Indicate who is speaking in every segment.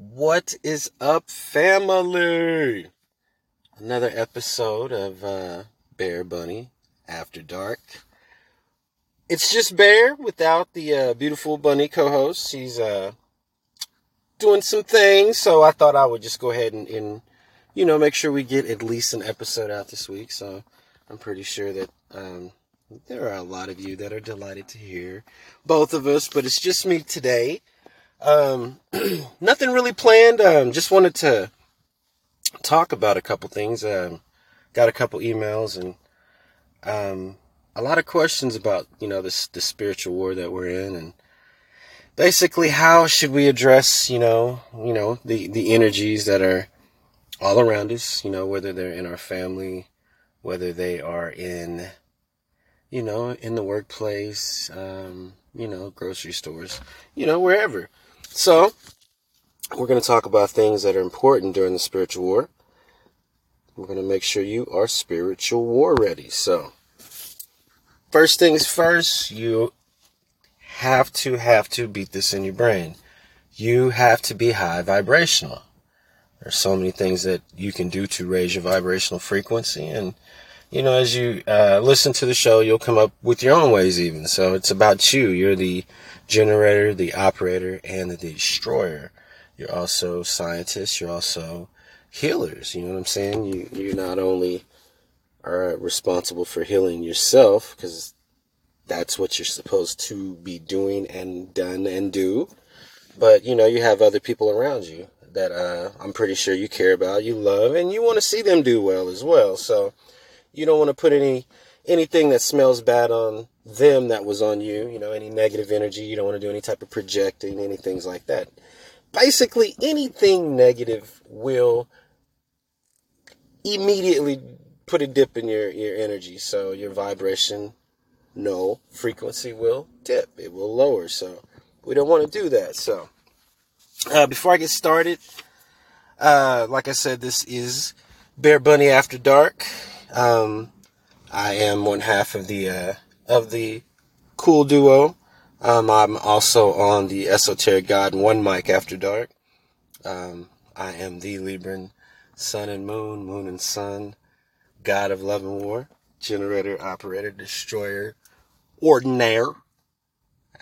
Speaker 1: What is up, family? Another episode of uh, Bear Bunny After Dark. It's just Bear without the uh, beautiful Bunny co host. She's uh, doing some things, so I thought I would just go ahead and, and, you know, make sure we get at least an episode out this week. So I'm pretty sure that um, there are a lot of you that are delighted to hear both of us, but it's just me today. Um, nothing really planned. Um, just wanted to talk about a couple things. Um, got a couple emails and um, a lot of questions about you know this the spiritual war that we're in and basically how should we address you know you know the the energies that are all around us you know whether they're in our family whether they are in you know in the workplace um, you know grocery stores you know wherever so, we're going to talk about things that are important during the spiritual war. We're going to make sure you are spiritual war ready. So, first things first, you have to have to beat this in your brain. You have to be high vibrational. There's so many things that you can do to raise your vibrational frequency and you know, as you uh, listen to the show, you'll come up with your own ways, even. So it's about you. You're the generator, the operator, and the destroyer. You're also scientists. You're also healers. You know what I'm saying? You you not only are responsible for healing yourself because that's what you're supposed to be doing and done and do, but you know you have other people around you that uh, I'm pretty sure you care about, you love, and you want to see them do well as well. So you don't want to put any anything that smells bad on them that was on you, you know, any negative energy, you don't want to do any type of projecting, any things like that. Basically, anything negative will immediately put a dip in your, your energy. So your vibration, no, frequency will dip. It will lower. So we don't want to do that. So uh, before I get started, uh, like I said, this is Bear Bunny After Dark. Um, I am one half of the uh, of the cool duo. Um, I'm also on the Esoteric God One Mic After Dark. Um, I am the Libran Sun and Moon, Moon and Sun, God of Love and War, Generator, Operator, Destroyer, Ordinaire,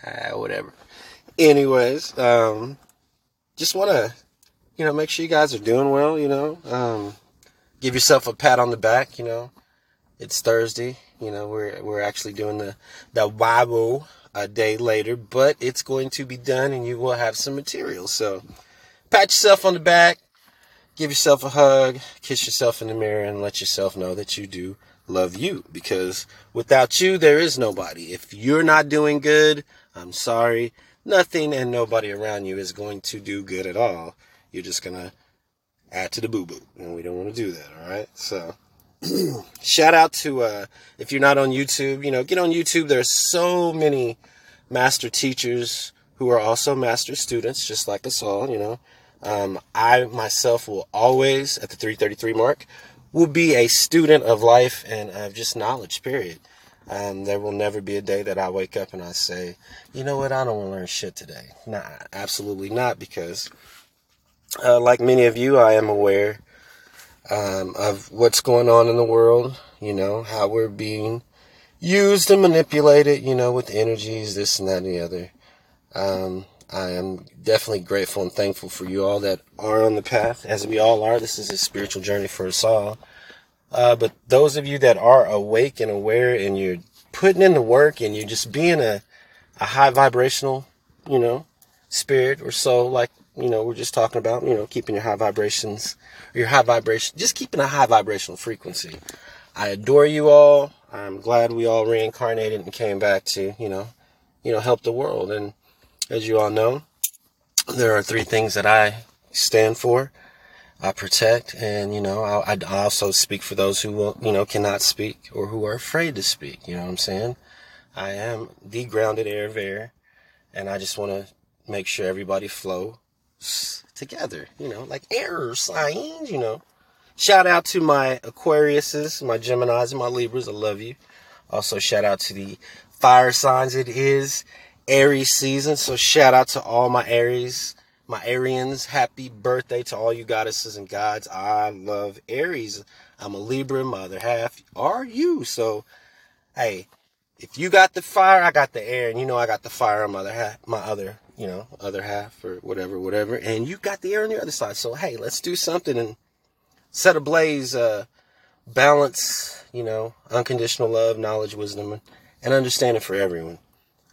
Speaker 1: uh, whatever. Anyways, um, just want to, you know, make sure you guys are doing well. You know, um, give yourself a pat on the back. You know, it's Thursday. You know, we're we're actually doing the the Bible a day later, but it's going to be done, and you will have some material. So, pat yourself on the back, give yourself a hug, kiss yourself in the mirror, and let yourself know that you do love you. Because without you, there is nobody. If you're not doing good, I'm sorry. Nothing and nobody around you is going to do good at all. You're just gonna add to the boo boo, and we don't want to do that. All right, so. shout out to uh, if you're not on YouTube, you know, get on YouTube. There's so many master teachers who are also master students, just like us all. You know, um, I myself will always at the 333 mark will be a student of life and of just knowledge. Period. Um, there will never be a day that I wake up and I say, you know what, I don't want to learn shit today. Nah, absolutely not, because uh, like many of you, I am aware um, of what's going on in the world, you know, how we're being used and manipulated, you know, with energies, this and that and the other. Um, I am definitely grateful and thankful for you all that are on the path, as we all are. This is a spiritual journey for us all. Uh, but those of you that are awake and aware and you're putting in the work and you're just being a, a high vibrational, you know, spirit or soul, like you know, we're just talking about, you know, keeping your high vibrations, your high vibration, just keeping a high vibrational frequency. I adore you all. I'm glad we all reincarnated and came back to, you know, you know, help the world. And as you all know, there are three things that I stand for. I protect, and you know, I, I also speak for those who will, you know, cannot speak or who are afraid to speak. You know what I'm saying? I am the grounded air of air, and I just want to make sure everybody flow together, you know, like air signs, you know. Shout out to my Aquariuses, my Geminis, and my Libras. I love you. Also, shout out to the fire signs. It is Aries season, so shout out to all my Aries my Arians, happy birthday to all you goddesses and gods. I love Aries. I'm a Libra, my other half are you. So, hey, if you got the fire, I got the air, and you know I got the fire on my other half, my other, you know, other half or whatever, whatever, and you got the air on the other side. So hey, let's do something and set ablaze, uh, balance, you know, unconditional love, knowledge, wisdom, and understanding for everyone.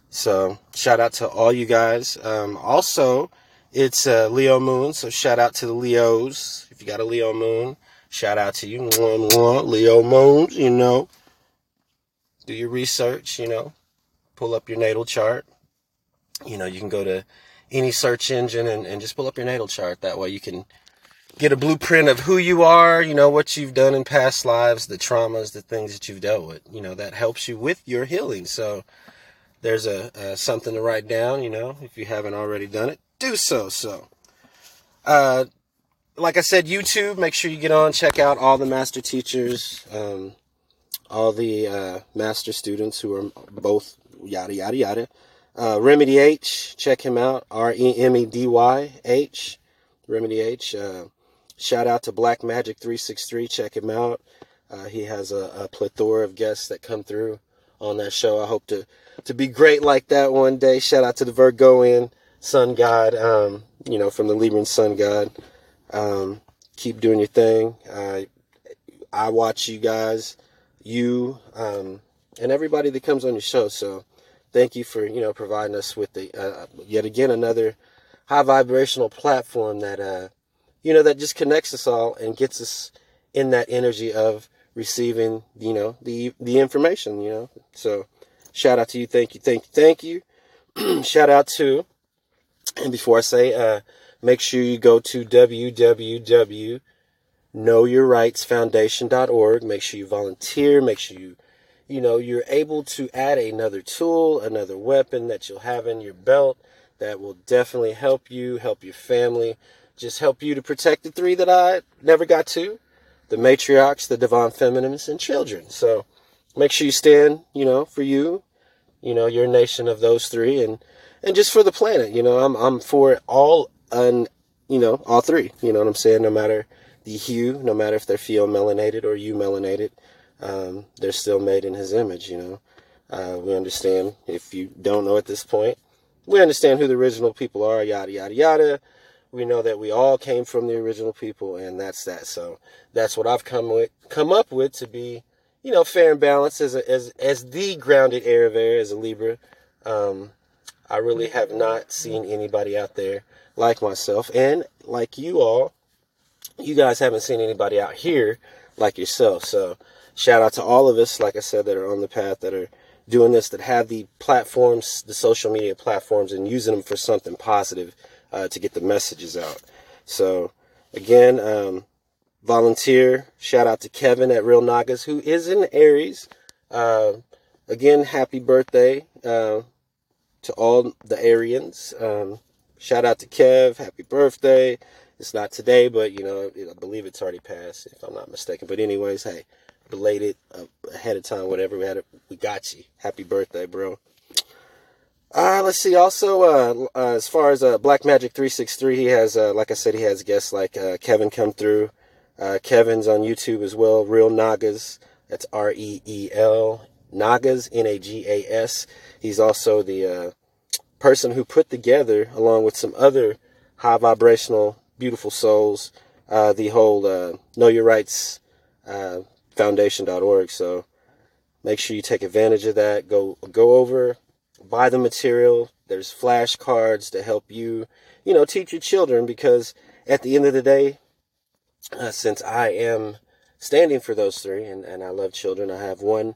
Speaker 1: So shout out to all you guys. Um, also, it's uh, Leo Moon, so shout out to the Leos. If you got a Leo Moon, shout out to you, Leo Moons. You know, do your research. You know, pull up your natal chart. You know, you can go to any search engine and, and just pull up your natal chart. That way, you can get a blueprint of who you are. You know what you've done in past lives, the traumas, the things that you've dealt with. You know that helps you with your healing. So there's a, a something to write down. You know, if you haven't already done it do so. So, uh, like I said, YouTube, make sure you get on, check out all the master teachers, um, all the uh, master students who are both yada, yada, yada. Uh, Remedy H, check him out, R E M E D Y H, Remedy H. Uh, shout out to Black Magic 363, check him out. Uh, he has a, a plethora of guests that come through on that show. I hope to, to be great like that one day. Shout out to the Virgoan sun god, um, you know, from the Libran sun god. Um, keep doing your thing. I, watch you guys, you, um, and everybody that comes on your show. So thank you for, you know, providing us with the, uh, yet again, another high vibrational platform that, uh, you know, that just connects us all and gets us in that energy of receiving, you know, the, the information, you know. So shout out to you. Thank you. Thank you. Thank you. shout out to, and before I say, uh, make sure you go to www.knowyourrightsfoundation.org. Make sure you volunteer. Make sure you, you know, you're able to add another tool, another weapon that you'll have in your belt that will definitely help you, help your family, just help you to protect the three that I never got to the matriarchs, the divine feminines, and children. So make sure you stand, you know, for you, you know, your nation of those three and and just for the planet. You know, I'm I'm for all and you know all three. You know what I'm saying? No matter the hue, no matter if they're feel melanated or you melanated, um, they're still made in His image. You know, uh, we understand. If you don't know at this point, we understand who the original people are. Yada yada yada. We know that we all came from the original people, and that's that. So that's what I've come with, come up with to be, you know, fair and balanced as a, as as the grounded air of air as a Libra. Um, I really have not seen anybody out there like myself and like you all. You guys haven't seen anybody out here like yourself. So shout out to all of us, like I said, that are on the path that are doing this, that have the platforms, the social media platforms, and using them for something positive uh, to get the messages out. So again, um, volunteer. Shout out to Kevin at Reel Nagas, who is in Aries. Uh, again, happy birthday. Uh, to all the Arians. Um, shout out to Kev. Happy birthday. It's not today, but you know, I believe it's already passed, if I'm not mistaken. But anyways, hey, belated uh, ahead of time, whatever. We had, a, we got you. Happy birthday, bro. Uh, let's see. Also, uh, uh, as far as uh, Black Magic 363, he has, uh, like I said, he has guests like uh, Kevin come through. Uh, Kevin's on YouTube as well. Reel Nagas. That's R E E L Nagas, N A G A S. He's also the person who put together, along with some other high vibrational, beautiful souls, the whole Know Your Rights Foundation.org. So make sure you take advantage of that. Go go over, buy the material. There's flashcards to help you, you know, teach your children because at the end of the day, uh, since I am standing for those three and, and I love children, I have one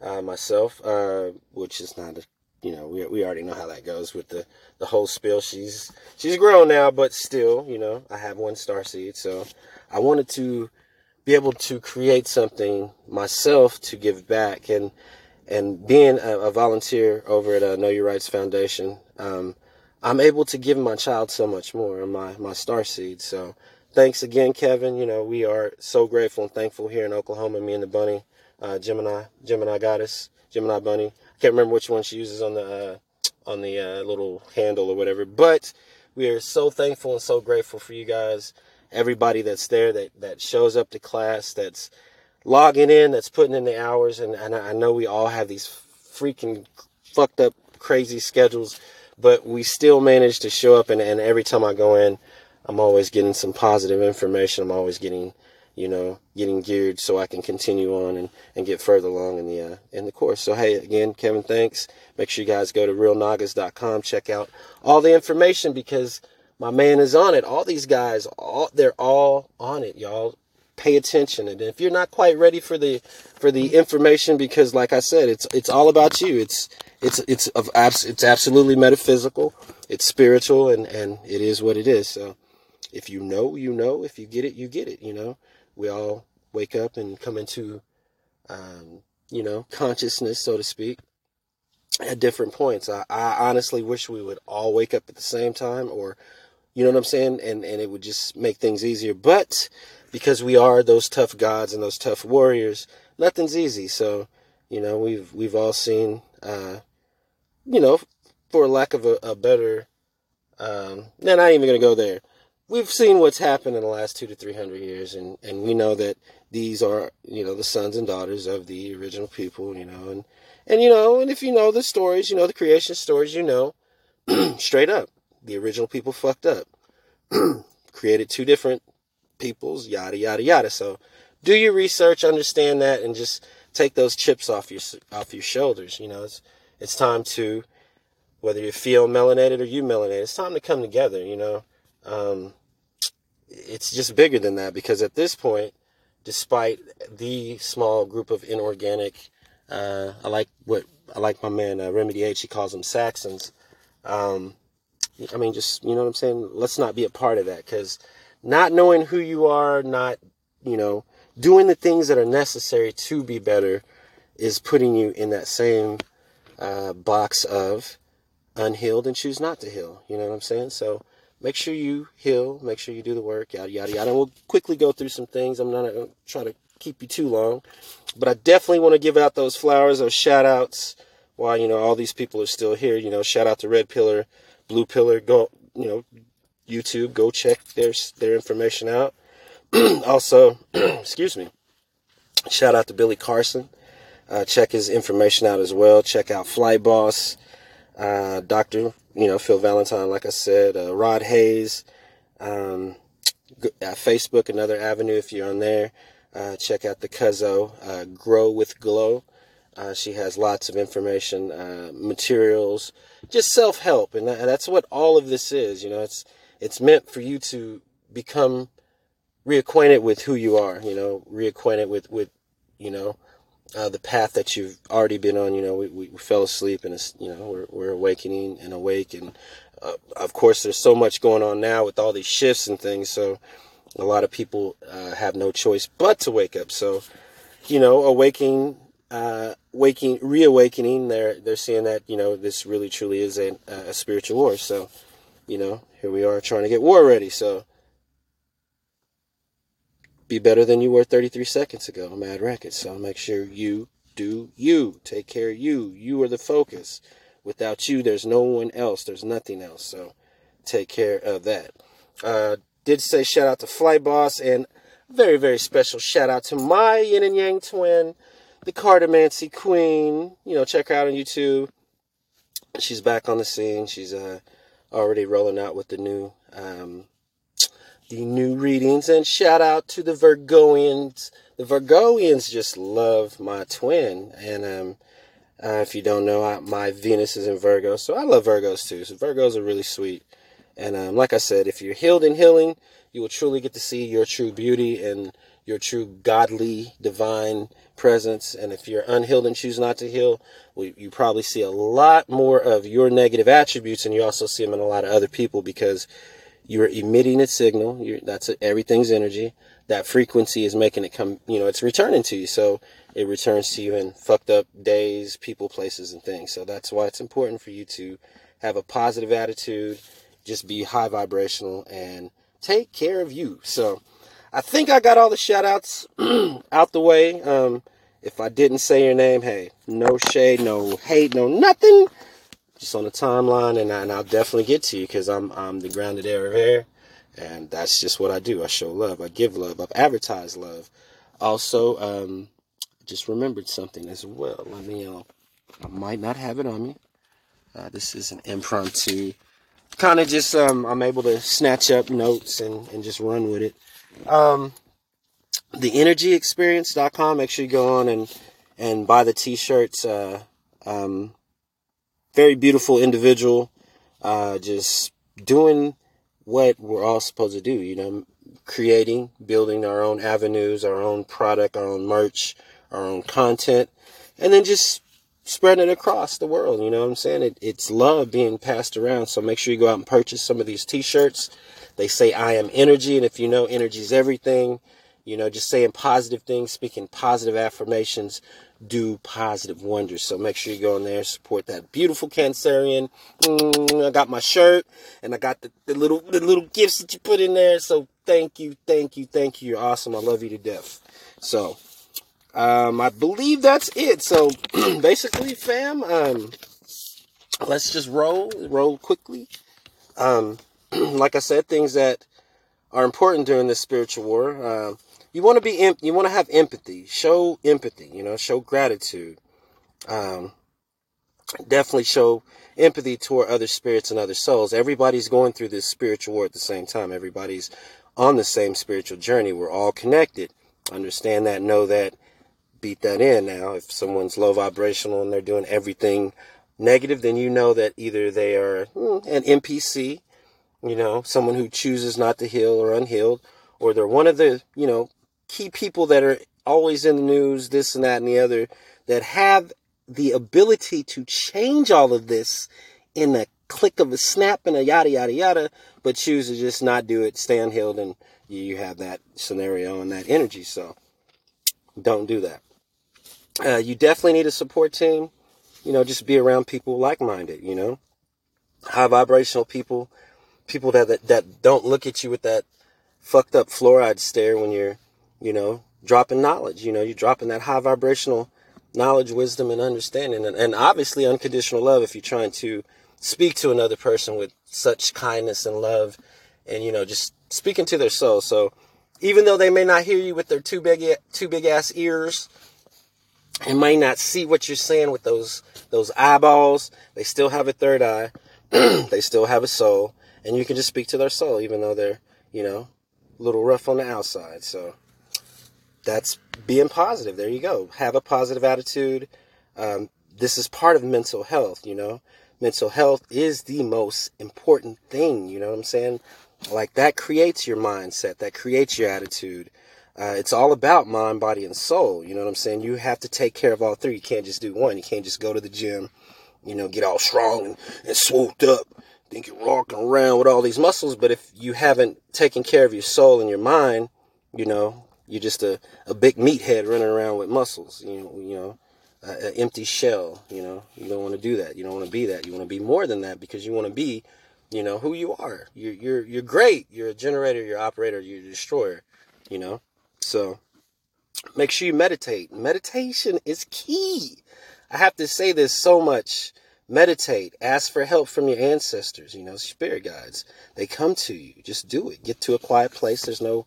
Speaker 1: uh, myself, uh, which is not, a, you know, we we already know how that goes with the the whole spill. She's she's grown now, but still, you know, I have one star seed, so I wanted to be able to create something myself to give back and and being a, a volunteer over at uh, Know Your Rights Foundation, um, I'm able to give my child so much more, my my star seed. So thanks again, Kevin. You know, we are so grateful and thankful here in Oklahoma, me and the bunny uh, Gemini, Gemini goddess, Gemini bunny. I can't remember which one she uses on the uh, on the uh, little handle or whatever, but we are so thankful and so grateful for you guys, everybody that's there that that shows up to class, that's logging in, that's putting in the hours, and, and I know we all have these freaking fucked up crazy schedules, but we still manage to show up and, and every time I go in, I'm always getting some positive information. I'm always getting you know, getting geared so I can continue on and, and get further along in the uh, in the course. So hey, again, Kevin, thanks. Make sure you guys go to reelnagas.com, check out all the information because my man is on it. All these guys, all they're all on it, y'all. Pay attention, and if you're not quite ready for the for the information, because like I said, it's it's all about you. It's it's it's of it's absolutely metaphysical. It's spiritual, and and it is what it is. So if you know, you know. If you get it, you get it. You know we all wake up and come into, um, you know, consciousness, so to speak, at different points. I, I honestly wish we would all wake up at the same time or, you know what I'm saying? And, and it would just make things easier. But because we are those tough gods and those tough warriors, nothing's easy. So, you know, we've, we've all seen, uh, you know, for lack of a, a better, um, no, not even going to go there we've seen what's happened in the last two to three hundred years, and and we know that these are you know the sons and daughters of the original people, you know, and and you know, and if you know the stories, you know the creation stories, you know, straight up, the original people fucked up, created two different peoples, yada yada yada. So, do your research, understand that, and just take those chips off your off your shoulders. You know, it's it's time to whether you feel melanated or you melanated, it's time to come together. You know. Um, it's just bigger than that because at this point, despite the small group of inorganic, uh, I like what I like my man uh, Remedy H. He calls them Saxons. Um, I mean, just you know what I'm saying. Let's not be a part of that because not knowing who you are, not you know, doing the things that are necessary to be better, is putting you in that same uh, box of unhealed and choose not to heal. You know what I'm saying? So make sure you heal, make sure you do the work, yada, yada, yada. And we'll quickly go through some things. I'm not going to try to keep you too long, but I definitely want to give out those flowers, those shout outs while, you know, all these people are still here. You know, shout out to Red Pillar, Blue Pillar, go, you know, YouTube, go check their, their information out. also, excuse me, shout out to Billy Carson. Uh, check his information out as well. Check out Fly Boss, uh, Dr you know, Phil Valentine, like I said, uh, Rod Hayes, um, uh, Facebook, another avenue if you're on there. Uh, check out the Cuzzo, uh, Grow with Glow. Uh, she has lots of information, uh, materials, just self help, and, that, that's what all of this is. You know, it's it's meant for you to become reacquainted with who you are. You know, reacquainted with with you know uh, the path that you've already been on. You know, we, we fell asleep and it's, you know, we're, we're awakening and awake. And uh, of course, there's so much going on now with all these shifts and things. So a lot of people uh, have no choice but to wake up. So, you know, awakening, uh, waking, reawakening, they're, they're seeing that, you know, this really truly is a, a spiritual war. So, you know, here we are trying to get war ready. So, be better than you were 33 seconds ago. Mad Racket. So make sure you do you. Take care of you. You are the focus. Without you, there's no one else. There's nothing else. So take care of that. Uh, did say shout out to Fly Boss and very, very special shout out to my yin and yang twin, the Cartomancy Queen. You know, check her out on YouTube. She's back on the scene. She's uh, already rolling out with the new um, the new readings and shout out to the Virgoians. The Virgoians just love my twin. And um, uh, if you don't know, I, my Venus is in Virgo. So I love Virgos too. So Virgos are really sweet. And um, like I said, if you're healed and healing, you will truly get to see your true beauty and your true godly, divine presence. And if you're unhealed and choose not to heal, well, you probably see a lot more of your negative attributes and you also see them in a lot of other people because you're emitting a signal. You're, that's a, everything's energy. That frequency is making it come. You know, it's returning to you. So it returns to you in fucked up days, people, places, and things. So that's why it's important for you to have a positive attitude, just be high vibrational, and take care of you. So I think I got all the shout outs out the way. Um, if I didn't say your name, hey, no shade, no hate, no nothing. just on the timeline, and, I, and I'll definitely get to you because I'm I'm the grounded air air, and that's just what I do. I show love. I give love. I've advertised love. Also, um, just remembered something as well. Let me. Uh, I might not have it on me. Uh, this is an impromptu. Kind of just um, I'm able to snatch up notes and, and just run with it. Um, theenergyexperience.com. Make sure you go on and and buy the t-shirts. Uh, um, very beautiful individual, uh, just doing what we're all supposed to do. You know, creating, building our own avenues, our own product, our own merch, our own content, and then just spreading it across the world. You know what I'm saying? It, it's love being passed around. So make sure you go out and purchase some of these t-shirts. They say I am energy. And if you know energy is everything, you know, just saying positive things, speaking positive affirmations do positive wonders. So make sure you go in there, support that beautiful Cancerian. Mm, I got my shirt and I got the, the little the little gifts that you put in there. So thank you, thank you, thank you. You're awesome. I love you to death. So um, I believe that's it. So basically, fam, um, let's just roll, roll quickly. Um, like I said, things that are important during this spiritual war. Uh, you want to be you want to have empathy. Show empathy you know show gratitude. Um, definitely show empathy toward other spirits and other souls. Everybody's going through this spiritual war at the same time. Everybody's on the same spiritual journey. We're all connected. Understand that know that beat that in. Now if someone's low vibrational and they're doing everything negative then you know that either they are hmm, an npc you know someone who chooses not to heal or unhealed or they're one of the you know key people that are always in the news, this and that and the other, that have the ability to change all of this in a click of a snap and a yada yada yada, but choose to just not do it, stand held, and you have that scenario and that energy. So don't do that. Uh, you definitely need a support team. You know, just be around people like minded, you know, high vibrational people, people that, that, that don't look at you with that fucked up fluoride stare when you're you know, dropping knowledge. You know, you're dropping that high vibrational knowledge, wisdom, and understanding. And, and obviously, unconditional love if you're trying to speak to another person with such kindness and love and, you know, just speaking to their soul. So even though they may not hear you with their two big, two big ass ears, and may not see what you're saying with those those eyeballs. They still have a third eye. they still have a soul, and you can just speak to their soul, even though they're you know a little rough on the outside. So that's being positive. There you go. Have a positive attitude. Um, this is part of mental health, you know. Mental health is the most important thing, you know what I'm saying? Like that creates your mindset, that creates your attitude. Uh, it's all about mind, body, and soul. You know what I'm saying? You have to take care of all three. You can't just do one. You can't just go to the gym, you know, get all strong and, and swooped up, think you're walking around with all these muscles. But if you haven't taken care of your soul and your mind, you know, you're just a, a big meathead running around with muscles, you know, you know, an empty shell, you know. You don't want to do that. You don't want to be that. You want to be more than that because you want to be, you know, who you are. You're you're you're great. You're a generator, you're operator, you're destroyer, you know. So make sure you meditate. Meditation is key. I have to say this so much. Meditate. Ask for help from your ancestors, you know, spirit guides. They come to you. Just do it. Get to a quiet place. There's no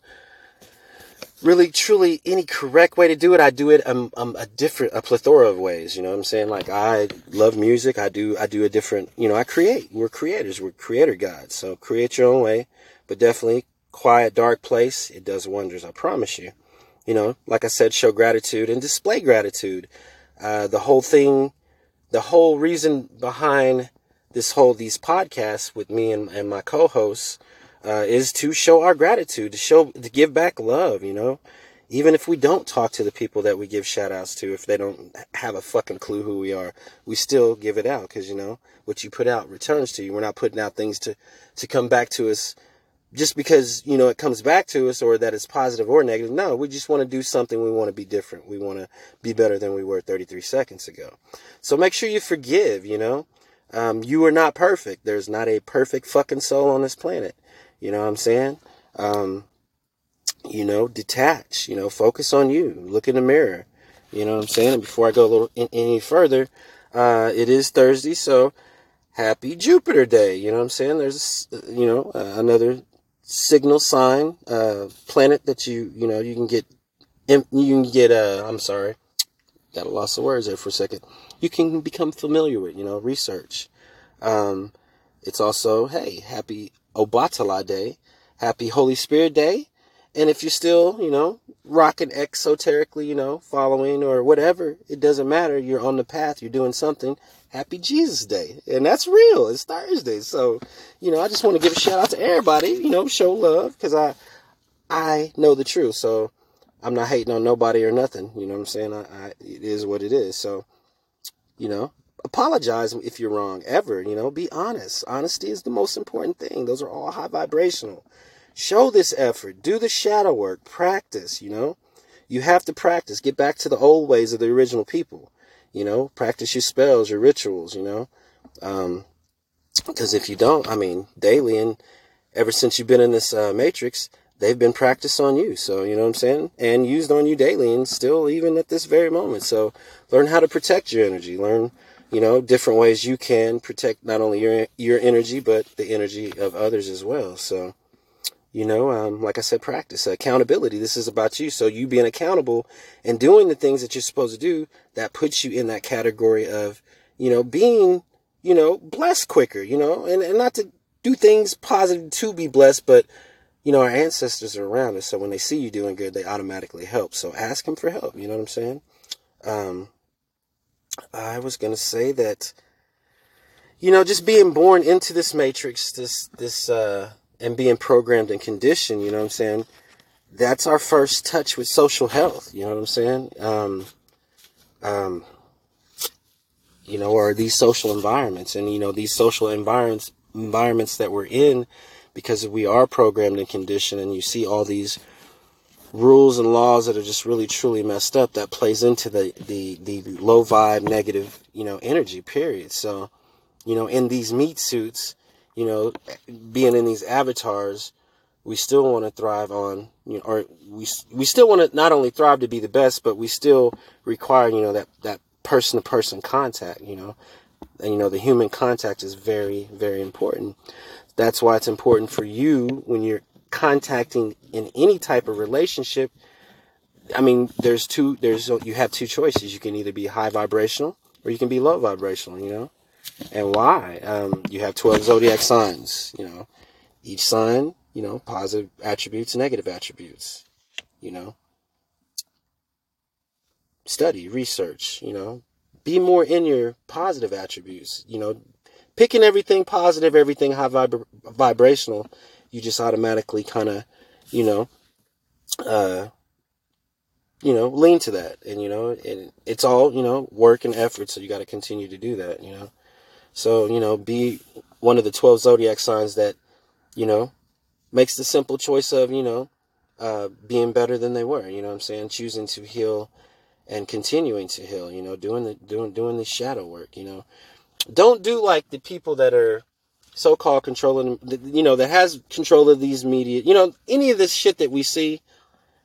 Speaker 1: really truly any correct way to do it i do it um, um, a different a plethora of ways you know what i'm saying? Like i love music i do i do a different you know i create we're creators we're creator gods so create your own way but definitely quiet dark place it does wonders i promise you. You know like i said show gratitude and display gratitude. Uh, the whole thing the whole reason behind this whole these podcasts with me and, and my co-hosts uh, is to show our gratitude, to show, to give back love, you know? Even if we don't talk to the people that we give shout outs to, if they don't have a fucking clue who we are, we still give it out because, you know, what you put out returns to you. We're not putting out things to, to come back to us just because, you know, it comes back to us or that it's positive or negative. No, we just want to do something. We want to be different. We want to be better than we were 33 seconds ago. So make sure you forgive, you know? Um, you are not perfect. There's not a perfect fucking soul on this planet. You know what I'm saying? Um, you know, detach, you know, focus on you. Look in the mirror. You know what I'm saying? And before I go a little in, any further, uh, it is Thursday, so happy Jupiter Day. You know what I'm saying? There's, you know, uh, another signal sign, uh, planet that you, you know, you can get, you can get, uh, I'm sorry, got a loss of words there for a second. You can become familiar with, you know, research. Um, it's also, hey, happy Obatala Day, happy Holy Spirit Day. And if you're still, you know, rocking exoterically, you know, following or whatever, it doesn't matter. You're on the path, you're doing something. Happy Jesus Day. And that's real. It's Thursday. So, you know, I just want to give a shout out to everybody, you know, show love because I, I know the truth. So I'm not hating on nobody or nothing. You know what I'm saying? I, I, it is what it is. So, you know, apologize if you're wrong ever, you know, be honest. Honesty is the most important thing. Those are all high vibrational. Show this effort. Do the shadow work. Practice, you know. You have to practice. Get back to the old ways of the original people. You know, practice your spells, your rituals, you know. Um, because if you don't, I mean, daily and ever since you've been in this uh, matrix, they've been practiced on you. So, you know what I'm saying? And used on you daily and still even at this very moment. So, learn how to protect your energy. Learn, you know, different ways you can protect not only your your energy but the energy of others as well. So, you know, um, like I said, practice accountability. This is about you. So you being accountable and doing the things that you're supposed to do, that puts you in that category of, you know, being, you know, blessed quicker, you know, and, and not to do things positive to be blessed, but, you know, our ancestors are around us. So when they see you doing good, they automatically help. So ask them for help. You know what I'm saying? Um, I was going to say that, you know, just being born into this matrix, this, this, uh, and being programmed and conditioned, you know what I'm saying? That's our first touch with social health, you know what I'm saying? Um, um, you know, or these social environments and, you know, these social environments, environments that we're in because we are programmed and conditioned and you see all these rules and laws that are just really truly messed up that plays into the, the, the low vibe negative, you know, energy period. So, you know, in these meat suits, you know, being in these avatars, we still want to thrive on, you know, or we we still want to not only thrive to be the best, but we still require, you know, that that person to person contact, you know, and you know the human contact is very very important. That's why it's important for you when you're contacting in any type of relationship. I mean, there's two. There's you have two choices. You can either be high vibrational or you can be low vibrational. You know, and why. Um, you have 12 zodiac signs, you know, each sign, you know, positive attributes, negative attributes, you know. Study, research, you know, be more in your positive attributes, you know, picking everything positive, everything high vib- vibrational, you just automatically kind of, you know, uh, you know, lean to that. And, you know, and it's all, you know, work and effort. So you got to continue to do that, you know. So, you know, be one of the 12 zodiac signs that, you know, makes the simple choice of, you know, uh, being better than they were, you know what I'm saying? Choosing to heal and continuing to heal, you know, doing the, doing, doing the shadow work, you know. Don't do like the people that are so-called controlling, you know, that has control of these media, you know, any of this shit that we see,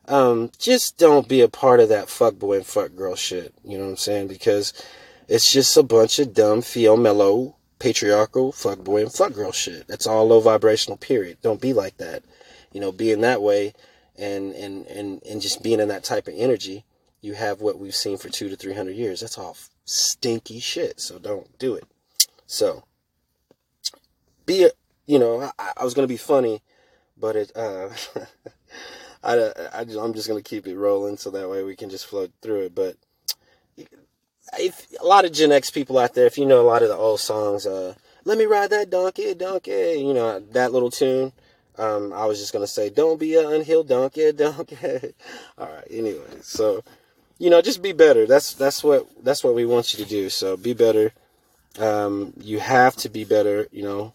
Speaker 1: um, just don't be a part of that fuck boy and fuck girl shit, you know what I'm saying? Because it's just a bunch of dumb, feel mellow, patriarchal, fuckboy and fuckgirl shit. That's all low vibrational, period. Don't be like that. You know, being that way and, and, and, and just being in that type of energy, you have what we've seen for two to three hundred years. That's all stinky shit. So don't do it. So be you know, I, I was gonna be funny, but it, uh, I, I, I'm just gonna keep it rolling so that way we can just float through it. But if a lot of Gen X people out there, if you know a lot of the old songs, uh, "Let Me Ride That Donkey, Donkey," you know that little tune. Um, I was just gonna say, "Don't be an unhealed donkey, donkey." All right. Anyway, so you know, just be better. That's that's what that's what we want you to do. So be better. Um, you have to be better. You know,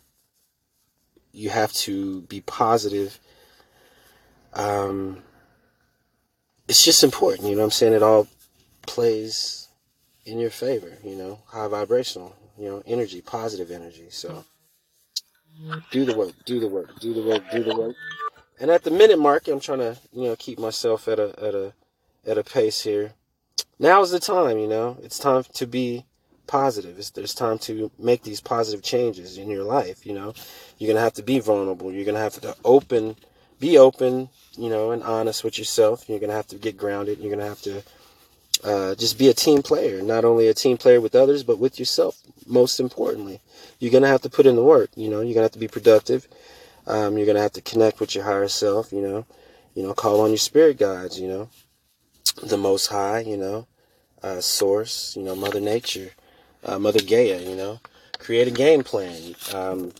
Speaker 1: you have to be positive. Um, it's just important. You know, I'm saying it all plays in your favor, you know, high vibrational, you know, energy, positive energy. So do the work, do the work, do the work, do the work. And at the minute mark, I'm trying to, you know, keep myself at a at a at a pace here. Now is the time, you know. It's time to be positive. It's, there's time to make these positive changes in your life. You know, you're gonna have to be vulnerable. You're gonna have to open, be open. You know, and honest with yourself. You're gonna have to get grounded. You're gonna have to uh, just be a team player. Not only a team player with others, but with yourself. Most importantly, you're gonna have to put in the work. You know, you're gonna have to be productive. Um, you're gonna have to connect with your higher self. You know, you know, call on your spirit guides. You know, the Most High. You know, uh, Source. You know, Mother Nature uh, Mother Gaia, you know. Create a game plan, um,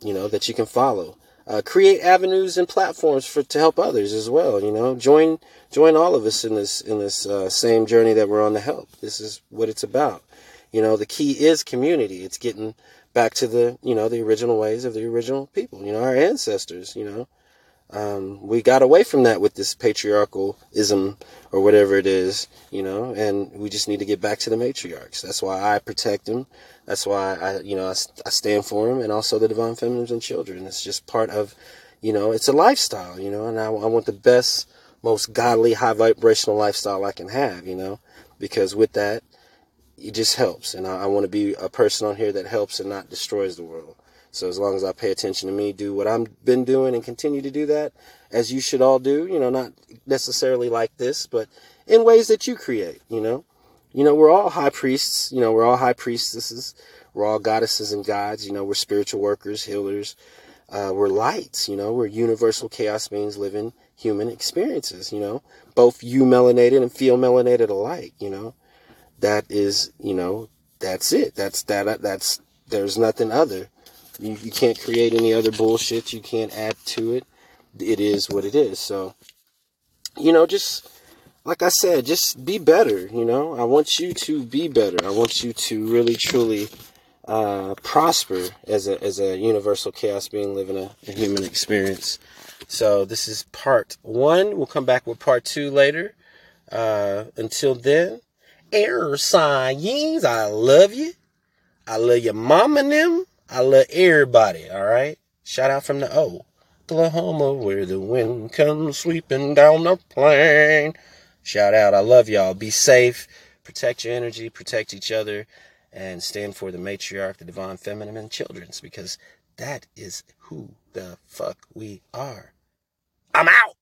Speaker 1: you know, that you can follow. Uh, create avenues and platforms for to help others as well. You know, join join all of us in this in this uh, same journey that we're on to help. This is what it's about. You know, the key is community. It's getting back to the you know the original ways of the original people. You know, our ancestors. You know, um, we got away from that with this patriarchalism or whatever it is, you know, and we just need to get back to the matriarchs. That's why I protect them. That's why I, you know, I, I stand for them and also the divine feminines and children. It's just part of, you know, it's a lifestyle, you know, and I, I want the best, most godly, high vibrational lifestyle I can have, you know, because with that, it just helps. And I, I want to be a person on here that helps and not destroys the world. So as long as I pay attention to me, do what I've been doing and continue to do that, as you should all do, you know, not necessarily like this, but in ways that you create, you know. You know, we're all high priests, you know, we're all high priestesses, we're all goddesses and gods, you know, we're spiritual workers, healers, uh, we're lights, you know, we're universal chaos beings living human experiences, you know, both you melanated and feel melanated alike, you know. That is, you know, that's it. That's that that's there's nothing other you, you can't create any other bullshit. You can't add to it. It is what it is. So, you know, just like I said, just be better. You know, I want you to be better. I want you to really, truly uh, prosper as a as a universal chaos being living a, a human experience. So this is part one. We'll come back with part two later. Uh, until then, air signs. I love you. I love your mom and them. I love everybody, all right? Shout out from the O. Oklahoma, where the wind comes sweeping down the plain. Shout out. I love y'all. Be safe. Protect your energy. Protect each other. And stand for the matriarch, the divine feminine, and children's because that is who the fuck we are. I'm out.